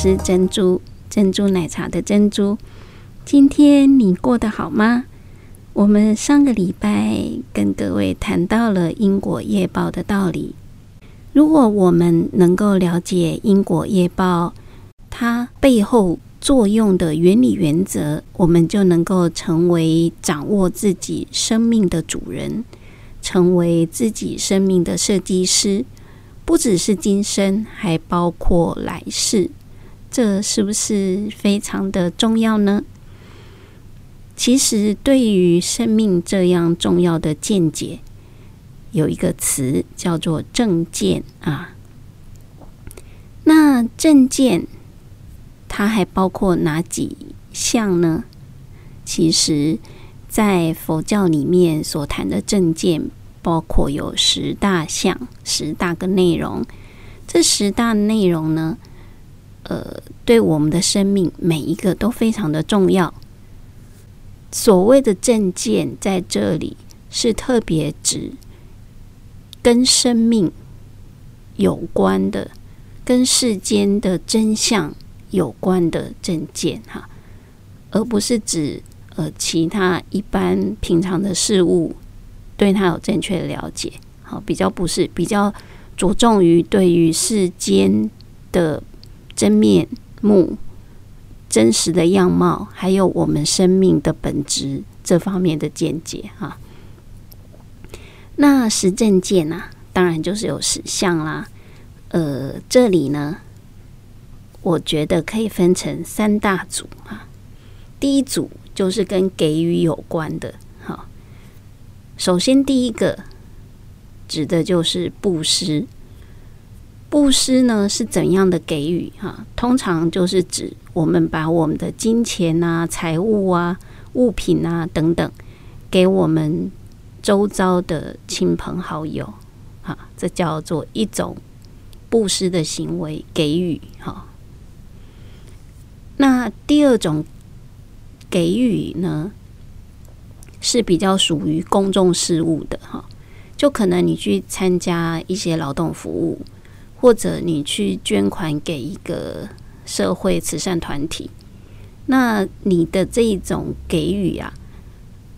是珍珠，珍珠奶茶的珍珠。今天你过得好吗？我们上个礼拜跟各位谈到了因果业报的道理。如果我们能够了解因果业报，它背后作用的原理原则，我们就能够成为掌握自己生命的主人，成为自己生命的设计师。不只是今生，还包括来世，这是不是非常的重要呢？其实，对于生命这样重要的见解，有一个词叫做正见啊。那正见，它还包括哪几项呢？其实，在佛教里面所谈的正见。包括有十大项、十大个内容。这十大内容呢，呃，对我们的生命每一个都非常的重要。所谓的正见在这里是特别指跟生命有关的、跟世间的真相有关的正见哈，而不是指呃其他一般平常的事物。对他有正确的了解，好，比较不是比较着重于对于世间的真面目、真实的样貌，还有我们生命的本质这方面的见解哈。那十正见啊，当然就是有十项啦。呃，这里呢，我觉得可以分成三大组哈。第一组就是跟给予有关的。首先，第一个指的就是布施。布施呢是怎样的给予？哈，通常就是指我们把我们的金钱啊、财物啊、物品啊等等，给我们周遭的亲朋好友，哈，这叫做一种布施的行为，给予。哈，那第二种给予呢？是比较属于公众事务的哈，就可能你去参加一些劳动服务，或者你去捐款给一个社会慈善团体，那你的这一种给予啊，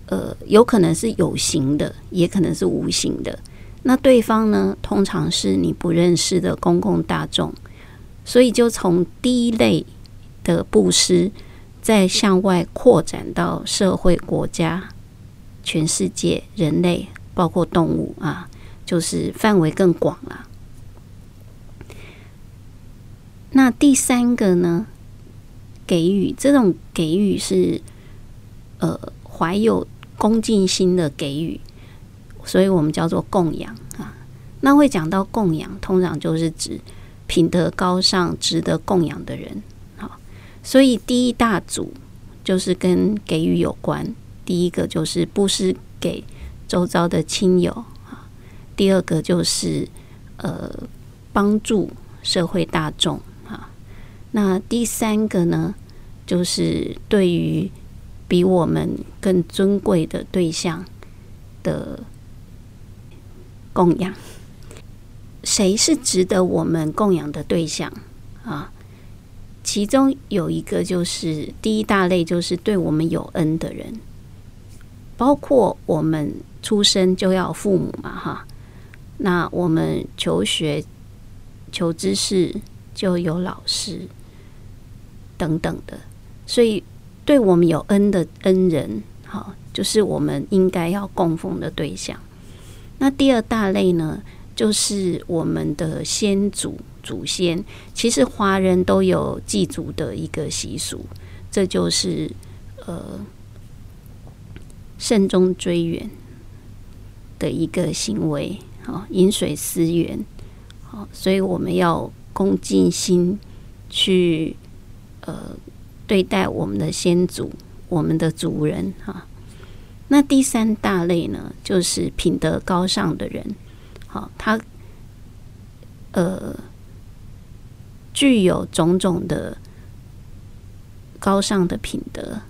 呃，有可能是有形的，也可能是无形的。那对方呢，通常是你不认识的公共大众，所以就从第一类的布施，再向外扩展到社会国家。全世界人类，包括动物啊，就是范围更广了。那第三个呢？给予这种给予是呃怀有恭敬心的给予，所以我们叫做供养啊。那会讲到供养，通常就是指品德高尚、值得供养的人。好，所以第一大组就是跟给予有关。第一个就是布施给周遭的亲友啊，第二个就是呃帮助社会大众，那第三个呢，就是对于比我们更尊贵的对象的供养。谁是值得我们供养的对象啊？其中有一个就是第一大类，就是对我们有恩的人。包括我们出生就要父母嘛，哈，那我们求学、求知识就有老师等等的，所以对我们有恩的恩人，哈，就是我们应该要供奉的对象。那第二大类呢，就是我们的先祖祖先，其实华人都有祭祖的一个习俗，这就是呃。慎终追远的一个行为，好，饮水思源，好，所以我们要恭敬心去呃对待我们的先祖、我们的族人哈。那第三大类呢，就是品德高尚的人，好，他呃具有种种的高尚的品德。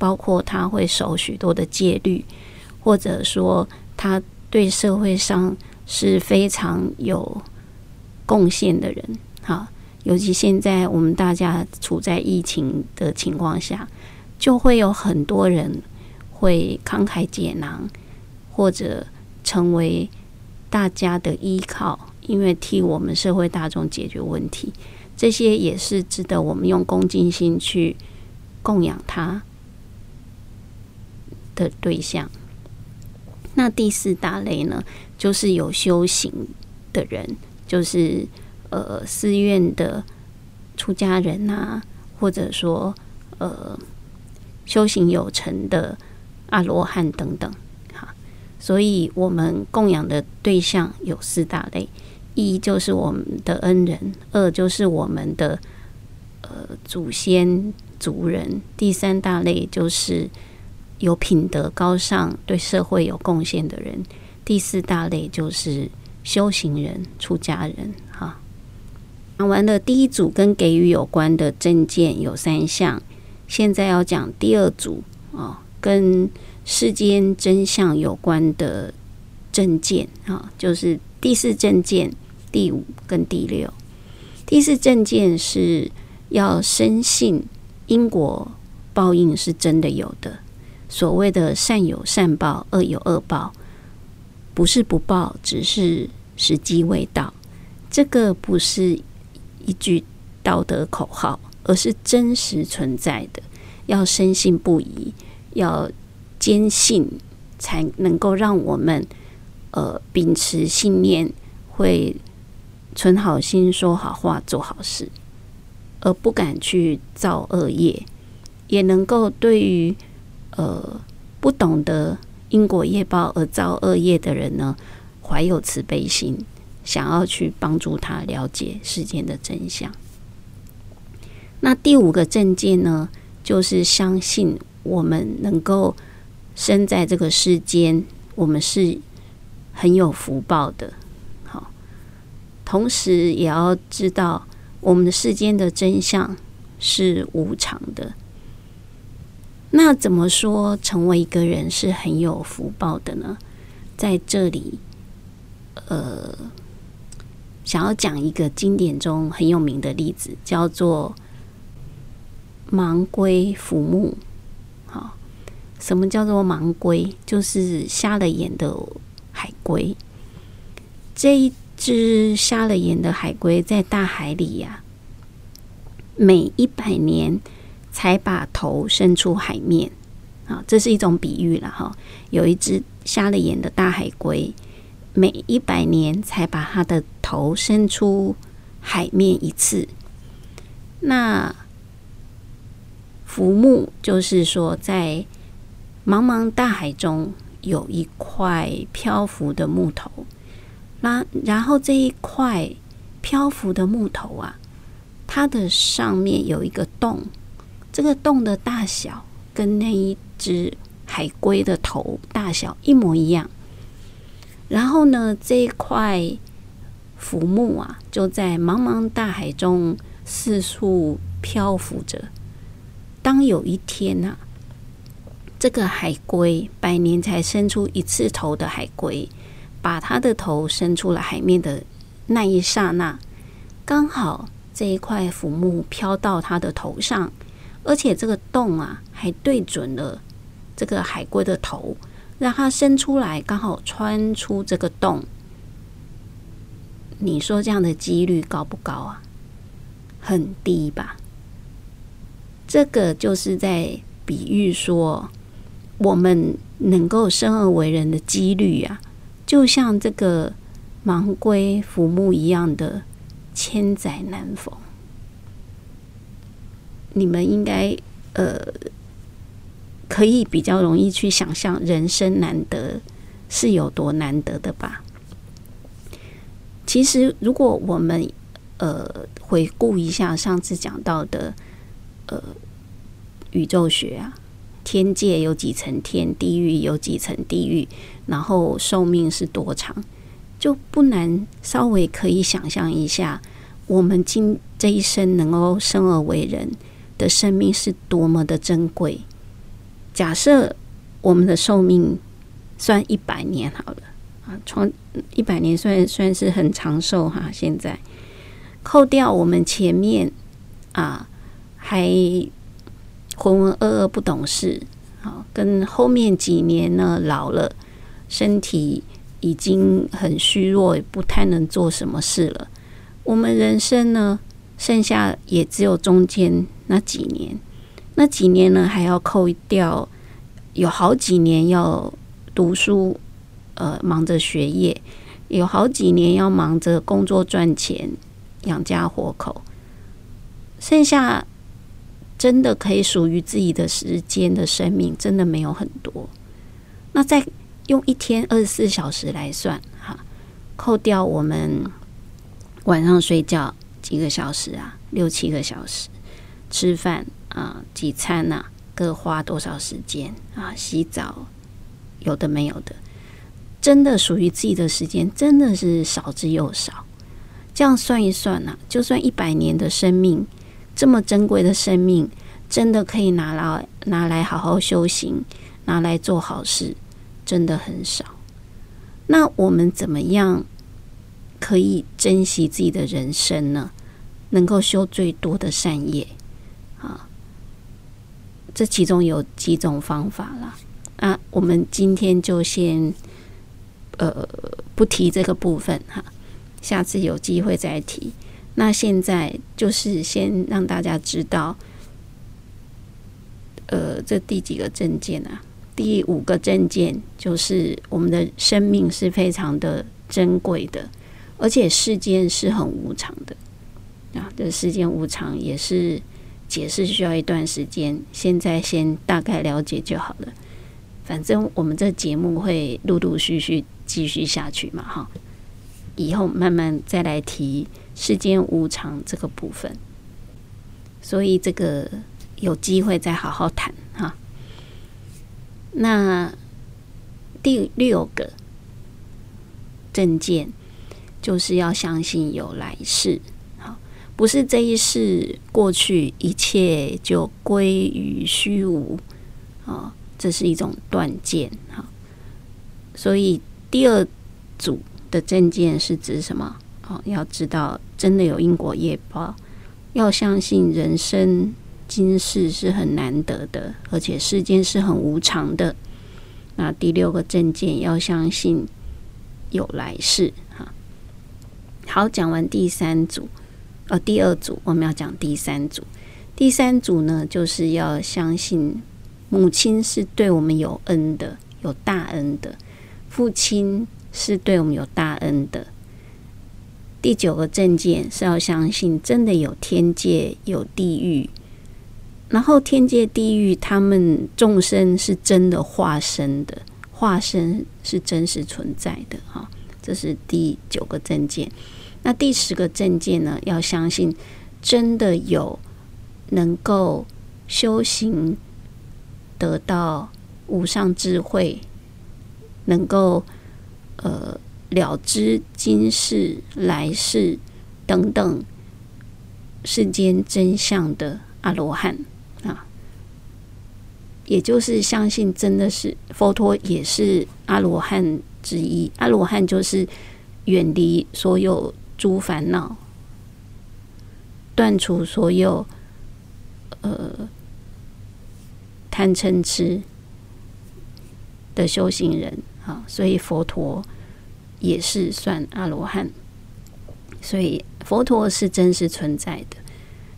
包括他会守许多的戒律，或者说他对社会上是非常有贡献的人。哈，尤其现在我们大家处在疫情的情况下，就会有很多人会慷慨解囊，或者成为大家的依靠，因为替我们社会大众解决问题，这些也是值得我们用恭敬心去供养他的对象。那第四大类呢，就是有修行的人，就是呃寺院的出家人啊，或者说呃修行有成的阿罗汉等等。哈，所以我们供养的对象有四大类：一就是我们的恩人，二就是我们的呃祖先族人，第三大类就是。有品德高尚、对社会有贡献的人，第四大类就是修行人、出家人。哈，讲完了第一组跟给予有关的证件有三项，现在要讲第二组啊，跟世间真相有关的证件啊，就是第四证件、第五跟第六。第四证件是要深信因果报应是真的有的。所谓的善有善报，恶有恶报，不是不报，只是时机未到。这个不是一句道德口号，而是真实存在的。要深信不疑，要坚信，才能够让我们呃秉持信念，会存好心、说好话、做好事，而不敢去造恶业，也能够对于。呃，不懂得因果业报而造恶业的人呢，怀有慈悲心，想要去帮助他了解世间的真相。那第五个证件呢，就是相信我们能够生在这个世间，我们是很有福报的。好，同时也要知道我们的世间的真相是无常的。那怎么说成为一个人是很有福报的呢？在这里，呃，想要讲一个经典中很有名的例子，叫做盲龟浮木。好，什么叫做盲龟？就是瞎了眼的海龟。这一只瞎了眼的海龟在大海里呀、每一百年。才把头伸出海面，啊，这是一种比喻了哈。有一只瞎了眼的大海龟，每一百年才把它的头伸出海面一次。那浮木就是说，在茫茫大海中有一块漂浮的木头，那然后这一块漂浮的木头啊，它的上面有一个洞。这个洞的大小跟那一只海龟的头大小一模一样。然后呢，这一块浮木啊，就在茫茫大海中四处漂浮着。当有一天啊，这个海龟百年才伸出一次头的海龟，把它的头伸出了海面的那一刹那，刚好这一块浮木飘到它的头上。而且这个洞啊，还对准了这个海龟的头，让它伸出来，刚好穿出这个洞。你说这样的几率高不高啊？很低吧？这个就是在比喻说，我们能够生而为人的几率啊，就像这个盲龟浮木一样的千载难逢。你们应该呃，可以比较容易去想象人生难得是有多难得的吧？其实，如果我们呃回顾一下上次讲到的呃宇宙学啊，天界有几层天，地狱有几层地狱，然后寿命是多长，就不难稍微可以想象一下，我们今这一生能够生而为人。的生命是多么的珍贵。假设我们的寿命算一百年好了啊，从一百年算算是很长寿哈。现在扣掉我们前面啊还浑浑噩噩不懂事，好，跟后面几年呢老了，身体已经很虚弱，不太能做什么事了。我们人生呢，剩下也只有中间那几年，那几年呢还要扣掉，有好几年要读书，呃，忙着学业，有好几年要忙着工作赚钱。养家活口，剩下真的可以属于自己的时间的生命，真的没有很多。那再用一天二十四小时来算，哈，扣掉我们晚上睡觉几个小时啊，六七个小时，吃饭啊，几餐啊，各花多少时间啊？洗澡有的没有的，真的属于自己的时间，真的是少之又少。这样算一算呢、啊，就算一百年的生命，这么珍贵的生命，真的可以拿来拿来好好修行，拿来做好事，真的很少。那我们怎么样可以珍惜自己的人生呢？能够修最多的善业？这其中有几种方法啦。啊，我们今天就先呃不提这个部分哈。下次有机会再提。那现在就是先让大家知道，呃，这第几个证件啊？第五个证件就是我们的生命是非常的珍贵的，而且世间是很无常的啊。这世间无常也是解释需要一段时间，现在先大概了解就好了。反正我们这节目会陆陆续续继续下去嘛，哈。以后慢慢再来提世间无常这个部分，所以这个有机会再好好谈哈。那第六个证件就是要相信有来世，不是这一世过去一切就归于虚无啊，这是一种断见哈。所以第二组。的证件是指什么？哦，要知道真的有因果业报，要相信人生今世是很难得的，而且世间是很无常的。那第六个证件要相信有来世。哈，好，讲完第三组，呃，第二组我们要讲第三组。第三组呢，就是要相信母亲是对我们有恩的，有大恩的，父亲。是对我们有大恩的。第九个证件是要相信真的有天界有地狱，然后天界地狱他们众生是真的化身的，化身是真实存在的哈。这是第九个证件。那第十个证件呢？要相信真的有能够修行得到无上智慧，能够。呃，了知今世来世等等世间真相的阿罗汉啊，也就是相信真的是佛陀也是阿罗汉之一。阿罗汉就是远离所有诸烦恼，断除所有呃贪嗔痴的修行人。啊，所以佛陀也是算阿罗汉，所以佛陀是真实存在的。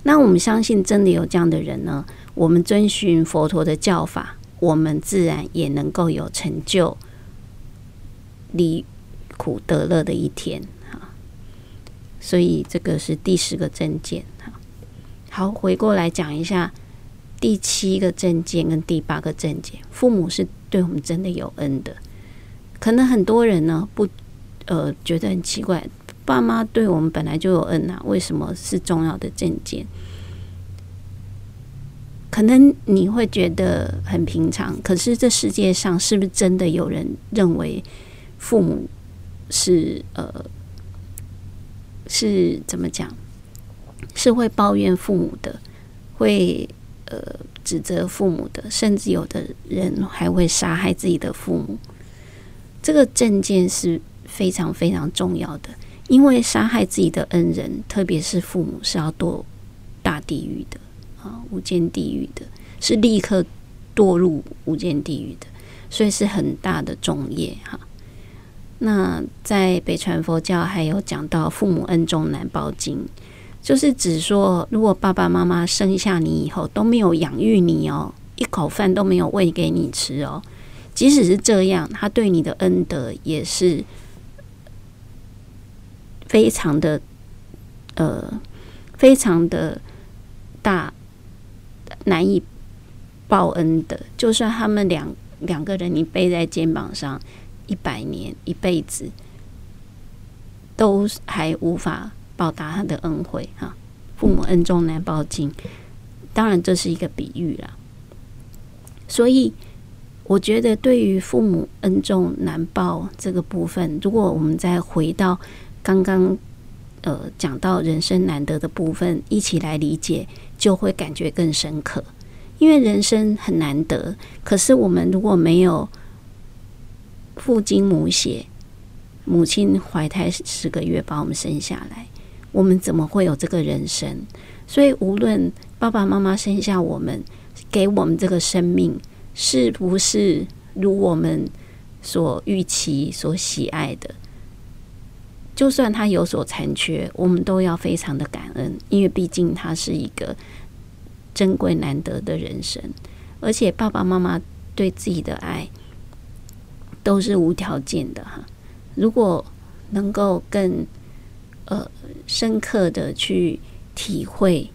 那我们相信真的有这样的人呢？我们遵循佛陀的教法，我们自然也能够有成就，离苦得乐的一天。所以这个是第十个证件。哈，好，回过来讲一下第七个证件跟第八个证件。父母是对我们真的有恩的。可能很多人呢不呃觉得很奇怪，爸妈对我们本来就有恩啊，为什么是重要的证件？可能你会觉得很平常，可是这世界上是不是真的有人认为父母是呃是怎么讲？是会抱怨父母的，会呃指责父母的，甚至有的人还会杀害自己的父母。这个证件是非常非常重要的，因为杀害自己的恩人，特别是父母，是要堕大地狱的啊，无间地狱的，是立刻堕入无间地狱的，所以是很大的重业哈。那在北传佛教还有讲到父母恩重难报经，就是指说，如果爸爸妈妈生下你以后都没有养育你哦，一口饭都没有喂给你吃哦。即使是这样，他对你的恩德也是非常的，呃，非常的大，难以报恩的。就算他们两两个人你背在肩膀上一百年一辈子，都还无法报答他的恩惠哈。父母恩重难报经，当然这是一个比喻啦，所以。我觉得，对于父母恩重难报这个部分，如果我们再回到刚刚呃讲到人生难得的部分，一起来理解，就会感觉更深刻。因为人生很难得，可是我们如果没有父精母血，母亲怀胎十个月把我们生下来，我们怎么会有这个人生？所以，无论爸爸妈妈生下我们，给我们这个生命。是不是如我们所预期、所喜爱的？就算他有所残缺，我们都要非常的感恩，因为毕竟他是一个珍贵难得的人生，而且爸爸妈妈对自己的爱都是无条件的哈。如果能够更呃深刻的去体会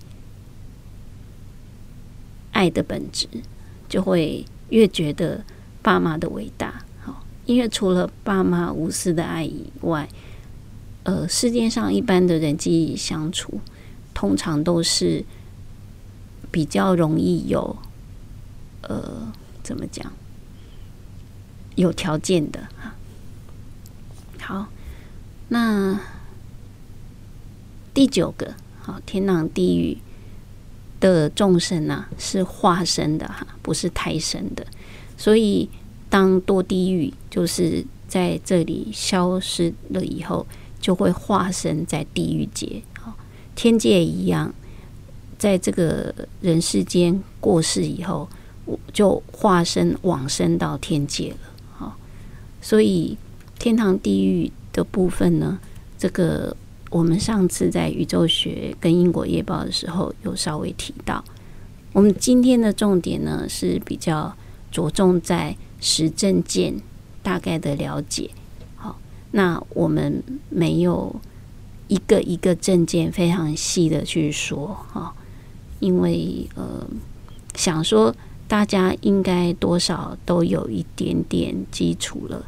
爱的本质。就会越觉得爸妈的伟大，好，因为除了爸妈无私的爱以外，呃，世界上一般的人际相处，通常都是比较容易有，呃，怎么讲，有条件的哈。好，那第九个，好，天堂地狱。的众生啊，是化身的哈，不是胎生的。所以，当堕地狱，就是在这里消失了以后，就会化身在地狱界。好，天界一样，在这个人世间过世以后，就化身往生到天界了。所以天堂地狱的部分呢，这个。我们上次在宇宙学跟因果业报的时候，有稍微提到。我们今天的重点呢，是比较着重在十正见大概的了解。好，那我们没有一个一个证件非常细的去说哈，因为呃，想说大家应该多少都有一点点基础了。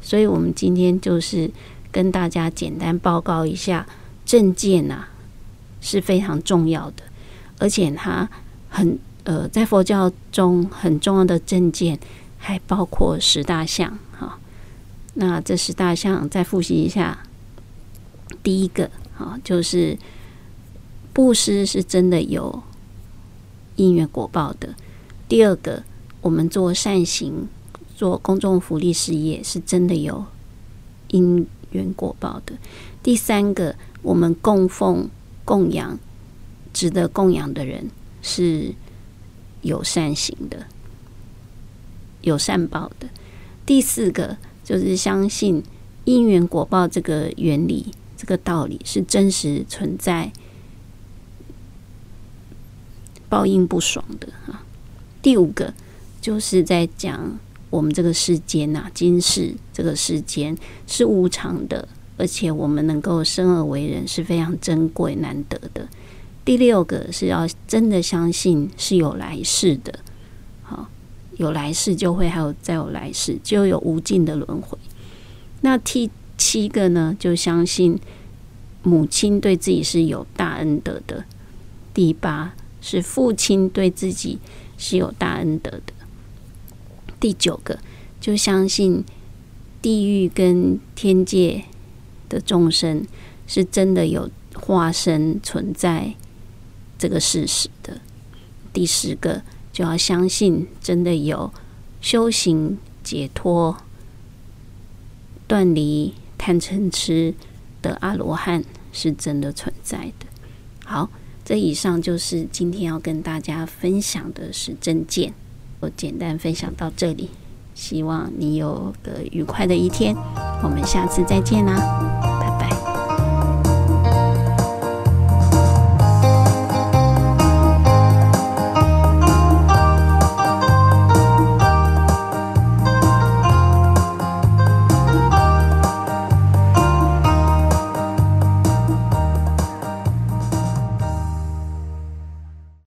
所以我们今天就是。跟大家简单报告一下，正见呐是非常重要的，而且它很呃，在佛教中很重要的正见还包括十大项哈。那这十大项再复习一下，第一个哈就是布施是真的有因缘果报的；第二个，我们做善行、做公众福利事业是真的有因。缘果报的。第三个，我们供奉、供养值得供养的人是有善行的、有善报的。第四个，就是相信因缘果报这个原理、这个道理是真实存在、报应不爽的啊。第五个，就是在讲。我们这个世间呐、今世这个世间是无常的，而且我们能够生而为人是非常珍贵难得的。第六个是要真的相信是有来世的，好，有来世就会还有再有来世，就有无尽的轮回。那第七个呢，就相信母亲对自己是有大恩德的。第八是父亲对自己是有大恩德的。第九个，就相信地狱跟天界的众生是真的有化身存在这个事实的。第十个，就要相信真的有修行解脱、断离贪嗔痴的阿罗汉是真的存在的。好，这以上就是今天要跟大家分享的是真见，我简单分享到这里，希望你有个愉快的一天，我们下次再见啦。